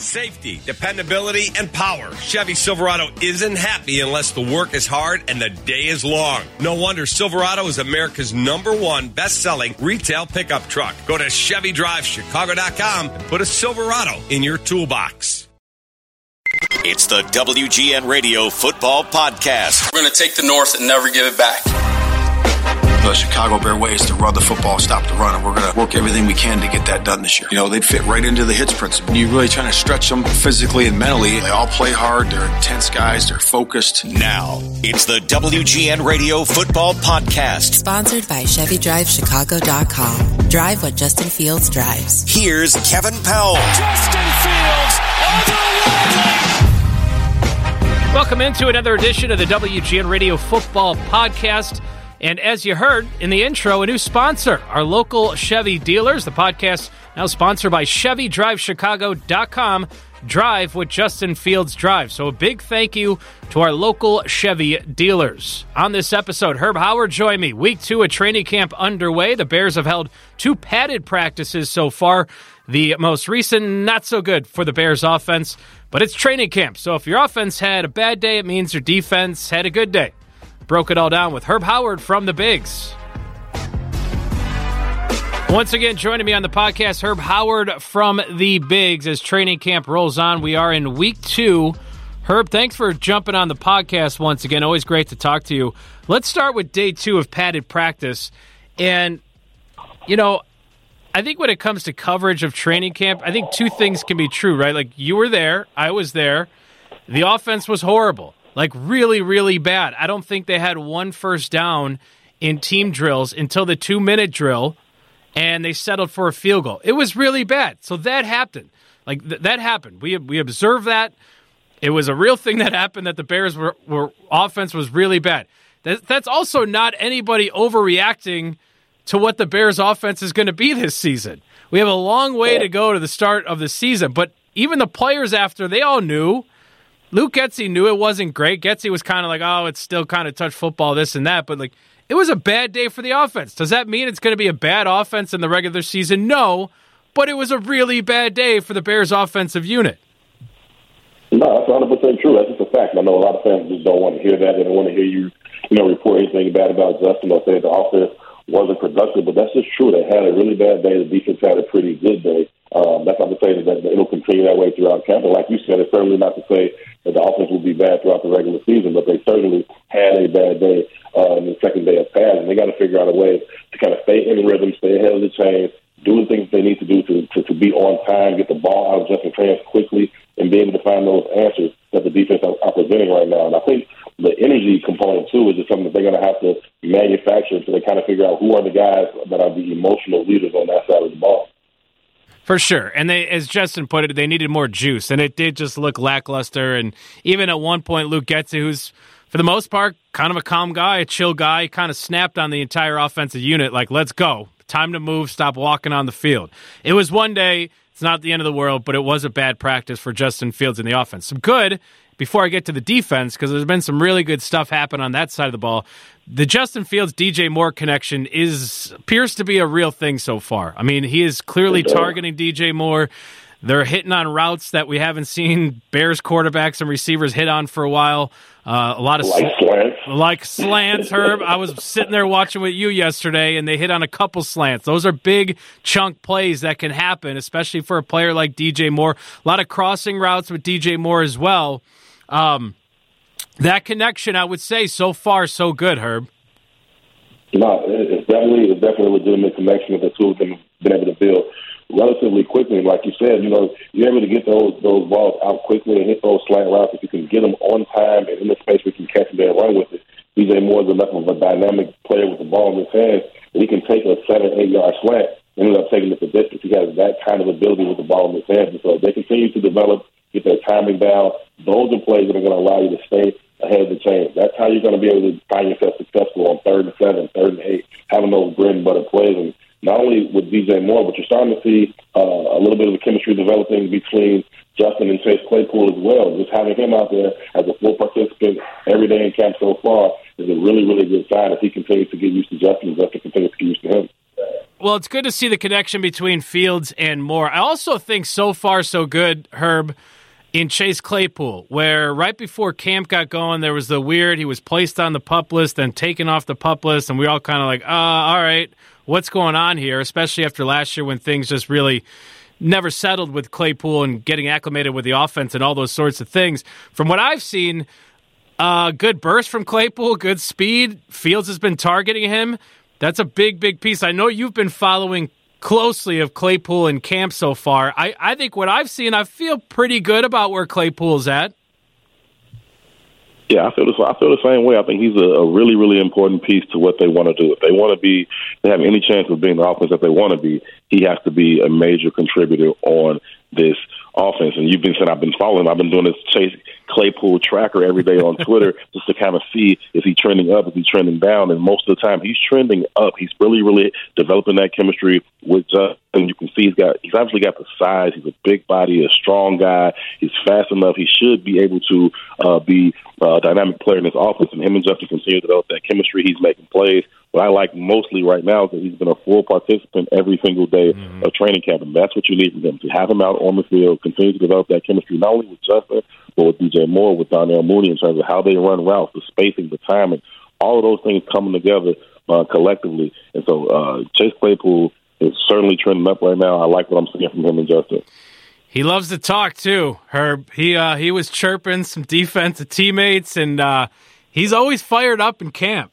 Safety, dependability, and power. Chevy Silverado isn't happy unless the work is hard and the day is long. No wonder Silverado is America's number one best selling retail pickup truck. Go to ChevyDriveChicago.com and put a Silverado in your toolbox. It's the WGN Radio Football Podcast. We're going to take the North and never give it back the Chicago Bear way is to run the football, stop the run, and we're going to work everything we can to get that done this year. You know, they'd fit right into the hits principle. You're really trying to stretch them physically and mentally. They all play hard. They're intense guys. They're focused. Now, it's the WGN Radio Football Podcast. Sponsored by ChevyDriveChicago.com. Drive what Justin Fields drives. Here's Kevin Powell. Justin Fields, Welcome into another edition of the WGN Radio Football Podcast. And as you heard in the intro, a new sponsor, our local Chevy dealers. The podcast now sponsored by ChevyDriveChicago.com. Drive what Justin Fields drives. So a big thank you to our local Chevy dealers. On this episode, Herb Howard joined me. Week two of training camp underway. The Bears have held two padded practices so far. The most recent, not so good for the Bears offense, but it's training camp. So if your offense had a bad day, it means your defense had a good day broke it all down with Herb Howard from the Bigs. Once again, joining me on the podcast, Herb Howard from the Bigs as training camp rolls on. We are in week two. Herb, thanks for jumping on the podcast once again. Always great to talk to you. Let's start with day two of padded practice. And, you know, I think when it comes to coverage of training camp, I think two things can be true, right? Like you were there, I was there. The offense was horrible like really, really bad. I don't think they had one first down in team drills until the two minute drill, and they settled for a field goal. It was really bad. So that happened. Like th- that happened. We we observed that. It was a real thing that happened. That the Bears were, were offense was really bad. That, that's also not anybody overreacting to what the Bears offense is going to be this season. We have a long way to go to the start of the season, but even the players after they all knew Luke Getsy knew it wasn't great. Getsy was kind of like, oh, it's still kind of touch football, this and that. But like, it was a bad day for the offense. Does that mean it's going to be a bad offense in the regular season? No, but it was a really bad day for the Bears' offensive unit. No, that's 100 percent true. That's just a fact. I know a lot of fans just don't want to hear that. They don't want to hear you, you know, report anything bad about Justin or say the offense wasn't productive. But that's just true. They had a really bad day. The defense had a For sure. And they, as Justin put it, they needed more juice. And it did just look lackluster. And even at one point, Luke Getsy, who's for the most part kind of a calm guy, a chill guy, kind of snapped on the entire offensive unit like, let's go. Time to move. Stop walking on the field. It was one day. It's not the end of the world, but it was a bad practice for Justin Fields in the offense. Some good before I get to the defense, because there's been some really good stuff happen on that side of the ball. The Justin Fields DJ Moore connection is appears to be a real thing so far. I mean, he is clearly targeting DJ Moore. They're hitting on routes that we haven't seen Bears quarterbacks and receivers hit on for a while. Uh, a lot of like slants, like slants. Herb, I was sitting there watching with you yesterday, and they hit on a couple slants. Those are big chunk plays that can happen, especially for a player like DJ Moore. A lot of crossing routes with DJ Moore as well. Um, that connection, I would say, so far so good, Herb. No, it's definitely it's definitely a legitimate connection that the two of them have been able to build relatively quickly. Like you said, you know, you're able to get those those balls out quickly and hit those slant routes. If you can get them on time and in the space you can catch them really good sign as he continues to get used to Justin Justin continues to get used to him. Well, it's good to see the connection between Fields and Moore. I also think so far so good, Herb, in Chase Claypool, where right before camp got going, there was the weird he was placed on the pup list and taken off the pup list, and we all kind of like, uh, all right, what's going on here? Especially after last year when things just really never settled with Claypool and getting acclimated with the offense and all those sorts of things. From what I've seen, uh, good burst from Claypool, good speed. Fields has been targeting him. That's a big, big piece. I know you've been following closely of Claypool in camp so far. I, I think what I've seen, I feel pretty good about where Claypool's at. Yeah, I feel the I feel the same way. I think he's a, a really, really important piece to what they want to do. If they want to be, they have any chance of being the offense that they want to be, he has to be a major contributor on this offense. And you've been saying I've been following. I've been doing this chase Claypool tracker every day on Twitter just to kind of see is he trending up, is he trending down, and most of the time he's trending up. He's really, really developing that chemistry with Justin. You can see he's got he's obviously got the size. He's a big body, a strong guy. He's fast enough. He should be able to uh, be a dynamic player in this offense. And him and Justin continue to develop that chemistry. He's making plays. What I like mostly right now is that he's been a full participant every single day mm-hmm. of training camp, and that's what you need from him to have him out on the field, continue to develop that chemistry not only with Justin but with DJ Moore, with Darnell Mooney in terms of how they run routes, the spacing, the timing, all of those things coming together uh, collectively. And so uh, Chase Claypool is certainly trending up right now. I like what I'm seeing from him and Justin. He loves to talk too, Herb. He uh, he was chirping some defensive teammates, and uh, he's always fired up in camp.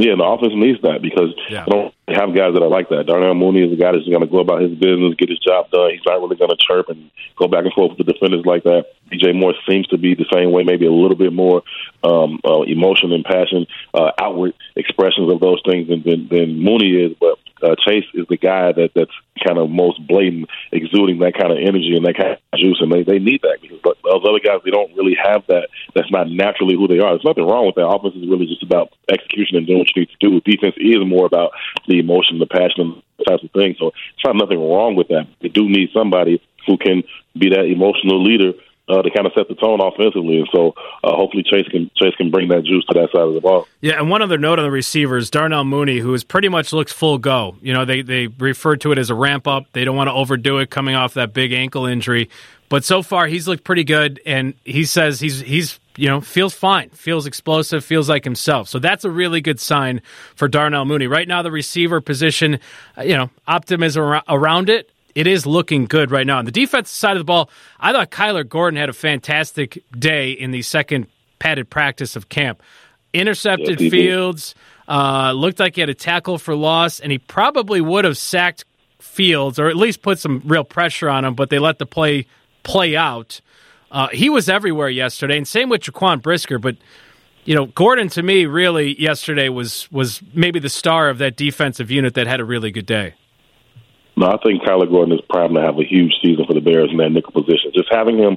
Yeah, the offense needs that because yeah. they don't have guys that are like that. Darnell Mooney is a guy that's going to go about his business, get his job done. He's not really going to chirp and go back and forth with the defenders like that. DJ Moore seems to be the same way, maybe a little bit more um, uh, emotion and passion, uh, outward expressions of those things than, than, than Mooney is. But uh, Chase is the guy that that's kind of most blatant, exuding that kind of energy and that kind of juice, and they they need that because but those other guys they don't really have that. That's not naturally who they are. There's nothing wrong with that. Offense is really just about execution and doing what you need to do. Defense is more about the emotion, the passion, and types of things. So it's not nothing wrong with that. They do need somebody who can be that emotional leader uh, to kind of set the tone offensively. And so uh, hopefully Chase can Chase can bring that juice to that side of the ball. Yeah, and one other note on the receivers, Darnell Mooney, who is pretty much looks full go. You know, they they refer to it as a ramp up. They don't want to overdo it coming off that big ankle injury. But so far he's looked pretty good and he says he's he's you know, feels fine, feels explosive, feels like himself. So that's a really good sign for Darnell Mooney. Right now, the receiver position, uh, you know, optimism around it it is looking good right now. On the defensive side of the ball, I thought Kyler Gordon had a fantastic day in the second padded practice of camp. Intercepted Fields, uh, looked like he had a tackle for loss, and he probably would have sacked Fields or at least put some real pressure on him, but they let the play play out. Uh, he was everywhere yesterday, and same with Jaquan Brisker, but you know, Gordon to me really yesterday was was maybe the star of that defensive unit that had a really good day. No, I think Kyler Gordon is primed to have a huge season for the Bears in that nickel position. Just having him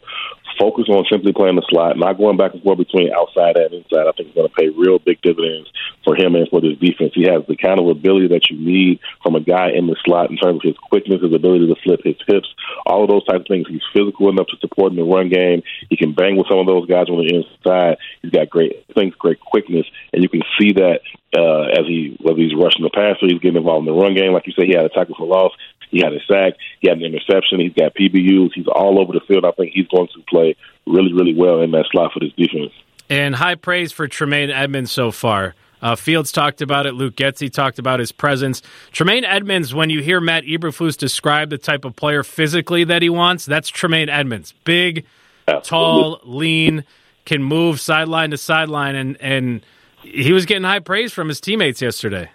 focus on simply playing the slot, not going back and forth between outside and inside, I think is going to pay real big dividends for him and for this defense. He has the kind of ability that you need from a guy in the slot in terms of his quickness, his ability to flip his hips, all of those types of things. He's physical enough to support in the run game. He can bang with some of those guys on the inside. He's got great things, great quickness, and you can see that uh, as he whether he's rushing the passer, he's getting involved in the run game. Like you said, he had a tackle for loss. He had a sack. He had an interception. He's got PBUs. He's all over the field. I think he's going to play really, really well in that slot for this defense. And high praise for Tremaine Edmunds so far. Uh, Fields talked about it. Luke Getsy talked about his presence. Tremaine Edmunds, when you hear Matt Eberflus describe the type of player physically that he wants, that's Tremaine Edmunds. Big, Absolutely. tall, lean, can move sideline to sideline, and and he was getting high praise from his teammates yesterday.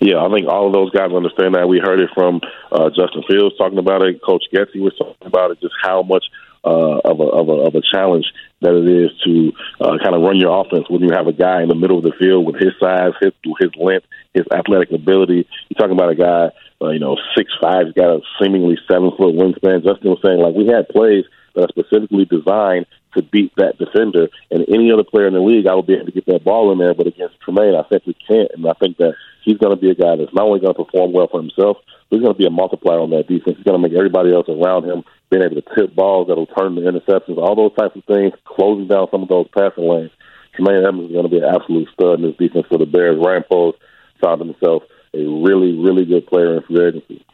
Yeah, I think all of those guys understand that. We heard it from uh, Justin Fields talking about it. Coach Getsy was talking about it. Just how much uh, of, a, of, a, of a challenge that it is to uh, kind of run your offense when you have a guy in the middle of the field with his size, his his length, his athletic ability. You're talking about a guy, uh, you know, six five, got a seemingly seven foot wingspan. Justin was saying like we had plays that are specifically designed to beat that defender. And any other player in the league, I would be able to get that ball in there. But against Tremaine, I simply can't. And I think that he's going to be a guy that's not only going to perform well for himself, but he's going to be a multiplier on that defense. He's going to make everybody else around him being able to tip balls that'll turn into interceptions, all those types of things, closing down some of those passing lanes. Tremaine Edmunds is going to be an absolute stud in this defense for the Bears. Ryan Poles found himself a really, really good player in free agency.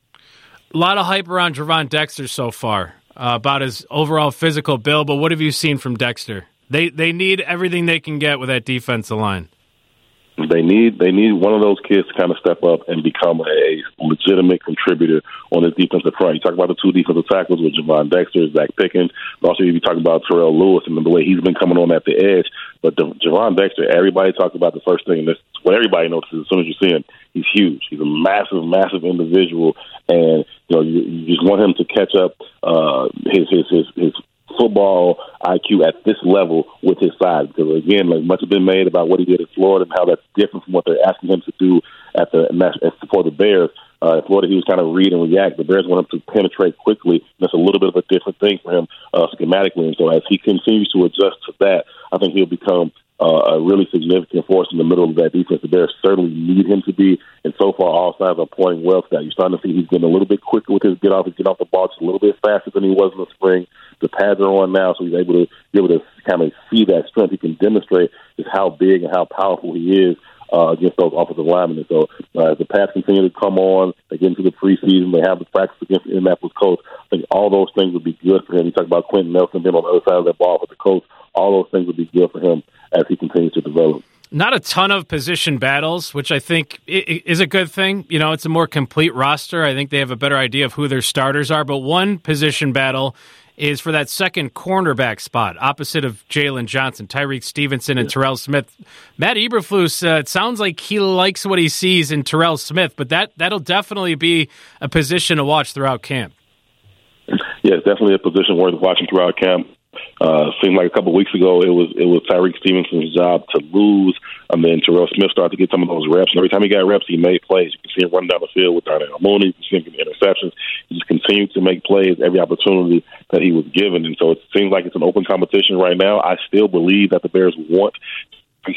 A lot of hype around Gervon Dexter so far uh, about his overall physical build, but what have you seen from Dexter? They they need everything they can get with that defensive line. They need they need one of those kids to kind of step up and become a legitimate contributor on this defensive front. You talk about the two defensive tackles with Gervon Dexter, Zacch Pickens. Also, you talk about Terrell Lewis and the way he's been coming on at the edge. But the, Gervon Dexter, everybody talks about the first thing. and That's what everybody notices as soon as you see him. He's huge. He's a massive, massive individual, and you know you, you just want him to catch up uh, his his his his football IQ at this level with his size. Because again, like much has been made about what he did in Florida and how that's different from what they're asking him to do at the for the Bears. Uh, in Florida, he was kind of read and react. The Bears want him to penetrate quickly. That's a little bit of a different thing for him uh, schematically. And so, as he continues to adjust to that, I think he'll become uh, a really significant force in the middle of that defense. The Bears certainly need him to be, and so far all signs are pointing well to that. You're starting to see he's getting a little bit quicker with his get off, his get off the ball just a little bit faster than he was in the spring. The pads are on now, so he's able to be able to kind of see that strength. He can demonstrate just how big and how powerful he is uh, against those offensive linemen. And so uh, as the pads continue to come on, they get into the preseason, they have the practice against the Indianapolis Colts. I think all those things would be good for him. You talk about Quenton Nelson being on the other side of that ball with the Colts. All those things would be good for him as he continues to develop. Not a ton of position battles, which I think is a good thing. You know, it's a more complete roster. I think they have a better idea of who their starters are. But one position battle is for that second cornerback spot opposite of Jaylon Johnson, Tyrique Stevenson, and yeah. Terell Smith. Matt Eberflus, uh, it sounds like he likes what he sees in Terell Smith, but that, that'll definitely be a position to watch throughout camp. Yeah, it's definitely a position worth watching throughout camp. Uh, seemed like a couple of weeks ago it was it was Tyrique Stevenson's job to lose, and then Terell Smith started to get some of those reps. And every time he got reps, he made plays. You can see him run down the field with Darnell Mooney. You can see him get interceptions. He just continued to make plays every opportunity that he was given. And so it seems like it's an open competition right now. I still believe that the Bears want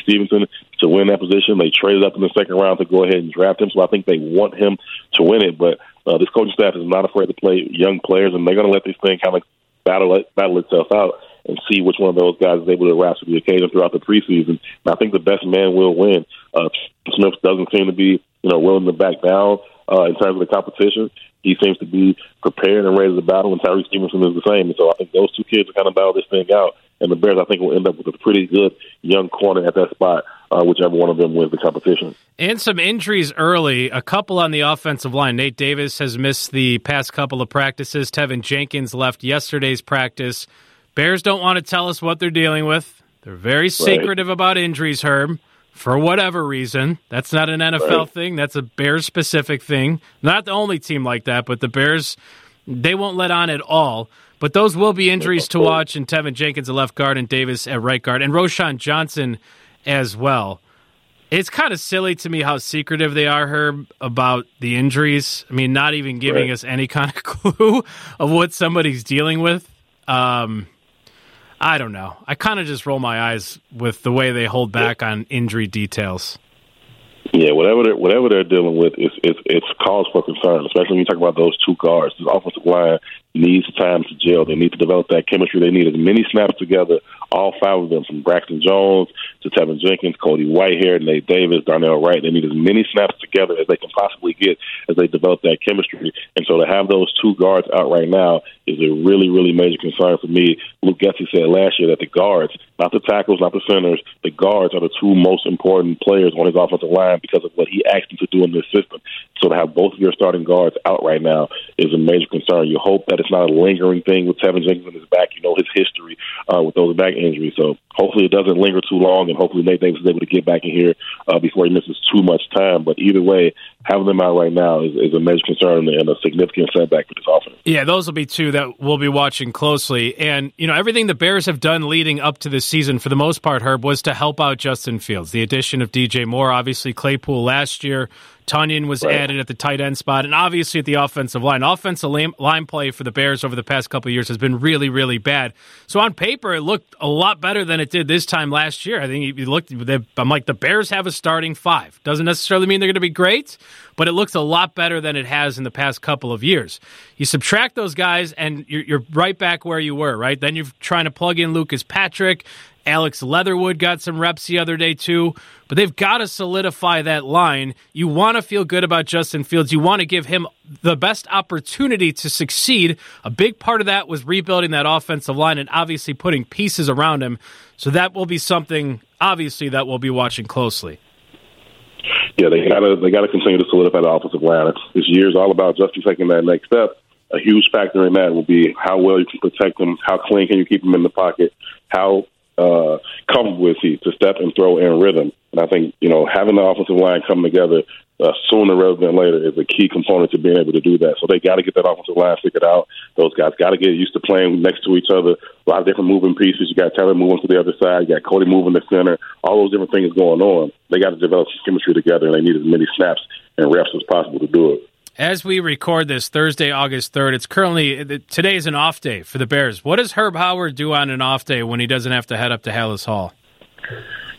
Stevenson to win that position. They traded up in the second round to go ahead and draft him, so I think they want him to win it. But uh, this coaching staff is not afraid to play young players, and they're going to let this thing kind of battle battle itself out and see which one of those guys is able to rise to the occasion throughout the preseason. And I think the best man will win. Uh, Smith doesn't seem to be, you know, willing to back down uh, in terms of the competition. He seems to be prepared and ready to battle, and Tyrique Stevenson is the same. And so I think those two kids are kind of battle this thing out. And the Bears, I think, will end up with a pretty good young corner at that spot, uh, whichever one of them wins the competition. And some injuries early, a couple on the offensive line. Nate Davis has missed the past couple of practices. Teven Jenkins left yesterday's practice. Bears don't want to tell us what they're dealing with. They're very secretive right. about injuries, Herb, for whatever reason. That's not an NFL right. thing. That's a Bears specific thing. Not the only team like that, but the Bears, they won't let on at all. But those will be injuries to watch, and Teven Jenkins at left guard and Davis at right guard, and Roschon Johnson as well. It's kind of silly to me how secretive they are, Herb, about the injuries. I mean, not even giving right. us any kind of clue of what somebody's dealing with. Um, I don't know. I kind of just roll my eyes with the way they hold back on injury details. Yeah, whatever they're, whatever they're dealing with, it's it's it's cause for concern, especially when you talk about those two guards. The offensive line needs time to gel. They need to develop that chemistry. They need as many snaps together, all five of them, from Braxton Jones to Teven Jenkins, Cody Whitehair, Nate Davis, Darnell Wright. They need as many snaps together as they can possibly get as they develop that chemistry. And so to have those two guards out right now is a really, really major concern for me. Luke Getsy said last year that the guards, not the tackles, not the centers, the guards are the two most important players on his offensive line because of what he asked them to do in this system. So to have both of your starting guards out right now is a major concern. You hope that it's not a lingering thing with Teven Jenkins in his back. You know his history uh, with those back injuries. So hopefully it doesn't linger too long, and hopefully Nate Davis is able to get back in here uh, before he misses too much time. But either way, having them out right now is, is a major concern and a significant setback for this offense. Yeah, those will be two that we'll be watching closely. And, you know, everything the Bears have done leading up to this season, for the most part, Herb, was to help out Justin Fields. The addition of DJ Moore, obviously Claypool last year, Tonyan was right. added at the tight end spot, and obviously at the offensive line. Offensive line play for the Bears over the past couple years has been really, really bad. So on paper, it looked a lot better than it did this time last year. I think you looked. I'm like the Bears have a starting five. Doesn't necessarily mean they're going to be great, but it looks a lot better than it has in the past couple of years. You subtract those guys, and you're, you're right back where you were. Right then, you're trying to plug in Lucas Patrick Alex Leatherwood got some reps the other day, too. But they've got to solidify that line. You want to feel good about Justin Fields. You want to give him the best opportunity to succeed. A big part of that was rebuilding that offensive line and obviously putting pieces around him. So that will be something, obviously, that we'll be watching closely. Yeah, they gotta they gotta continue to solidify the offensive line. This year is all about Justin taking that next step a huge factor in that will be how well you can protect him, how clean can you keep him in the pocket, how uh, comfortable is he to step and throw in rhythm. And I think you know having the offensive line come together uh, sooner rather than later is a key component to being able to do that. So they got to get that offensive line figured out. Those guys got to get used to playing next to each other. A lot of different moving pieces. You got Taylor moving to the other side. You got Cody moving the center. All those different things going on. They got to develop chemistry together, and they need as many snaps and reps as possible to do it. As we record this Thursday, August 3rd, it's currently today is an off day for the Bears. What does Herb Howard do on an off day when he doesn't have to head up to Halas Hall?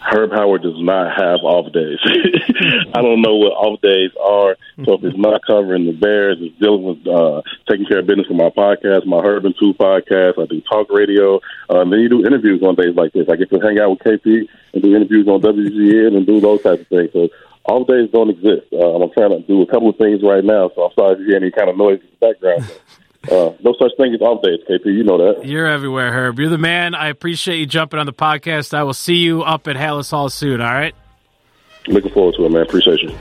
Herb Howard does not have off days. I don't know what off days are. So if it's not covering the Bears, it's dealing with uh, taking care of business for my podcast, my Herb and Two podcast. I do talk radio. Uh, and then you do interviews on days like this. I get to hang out with KP and do interviews on WGN and do those types of things. So off days don't exist. Uh, I'm trying to do a couple of things right now, so I'm sorry if you hear any kind of noise in the background. Uh, no such thing as off days, KP. You know that. You're everywhere, Herb. You're the man. I appreciate you jumping on the podcast. I will see you up at Halas Hall soon, all right? Looking forward to it, man. Appreciate you.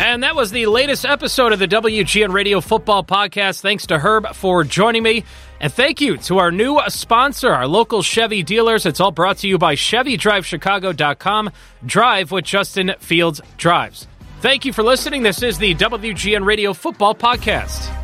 And that was the latest episode of the WGN Radio Football Podcast. Thanks to Herb for joining me. And thank you to our new sponsor, our local Chevy dealers. It's all brought to you by ChevyDriveChicago.com. Drive what Justin Fields drives. Thank you for listening. This is the WGN Radio Football Podcast.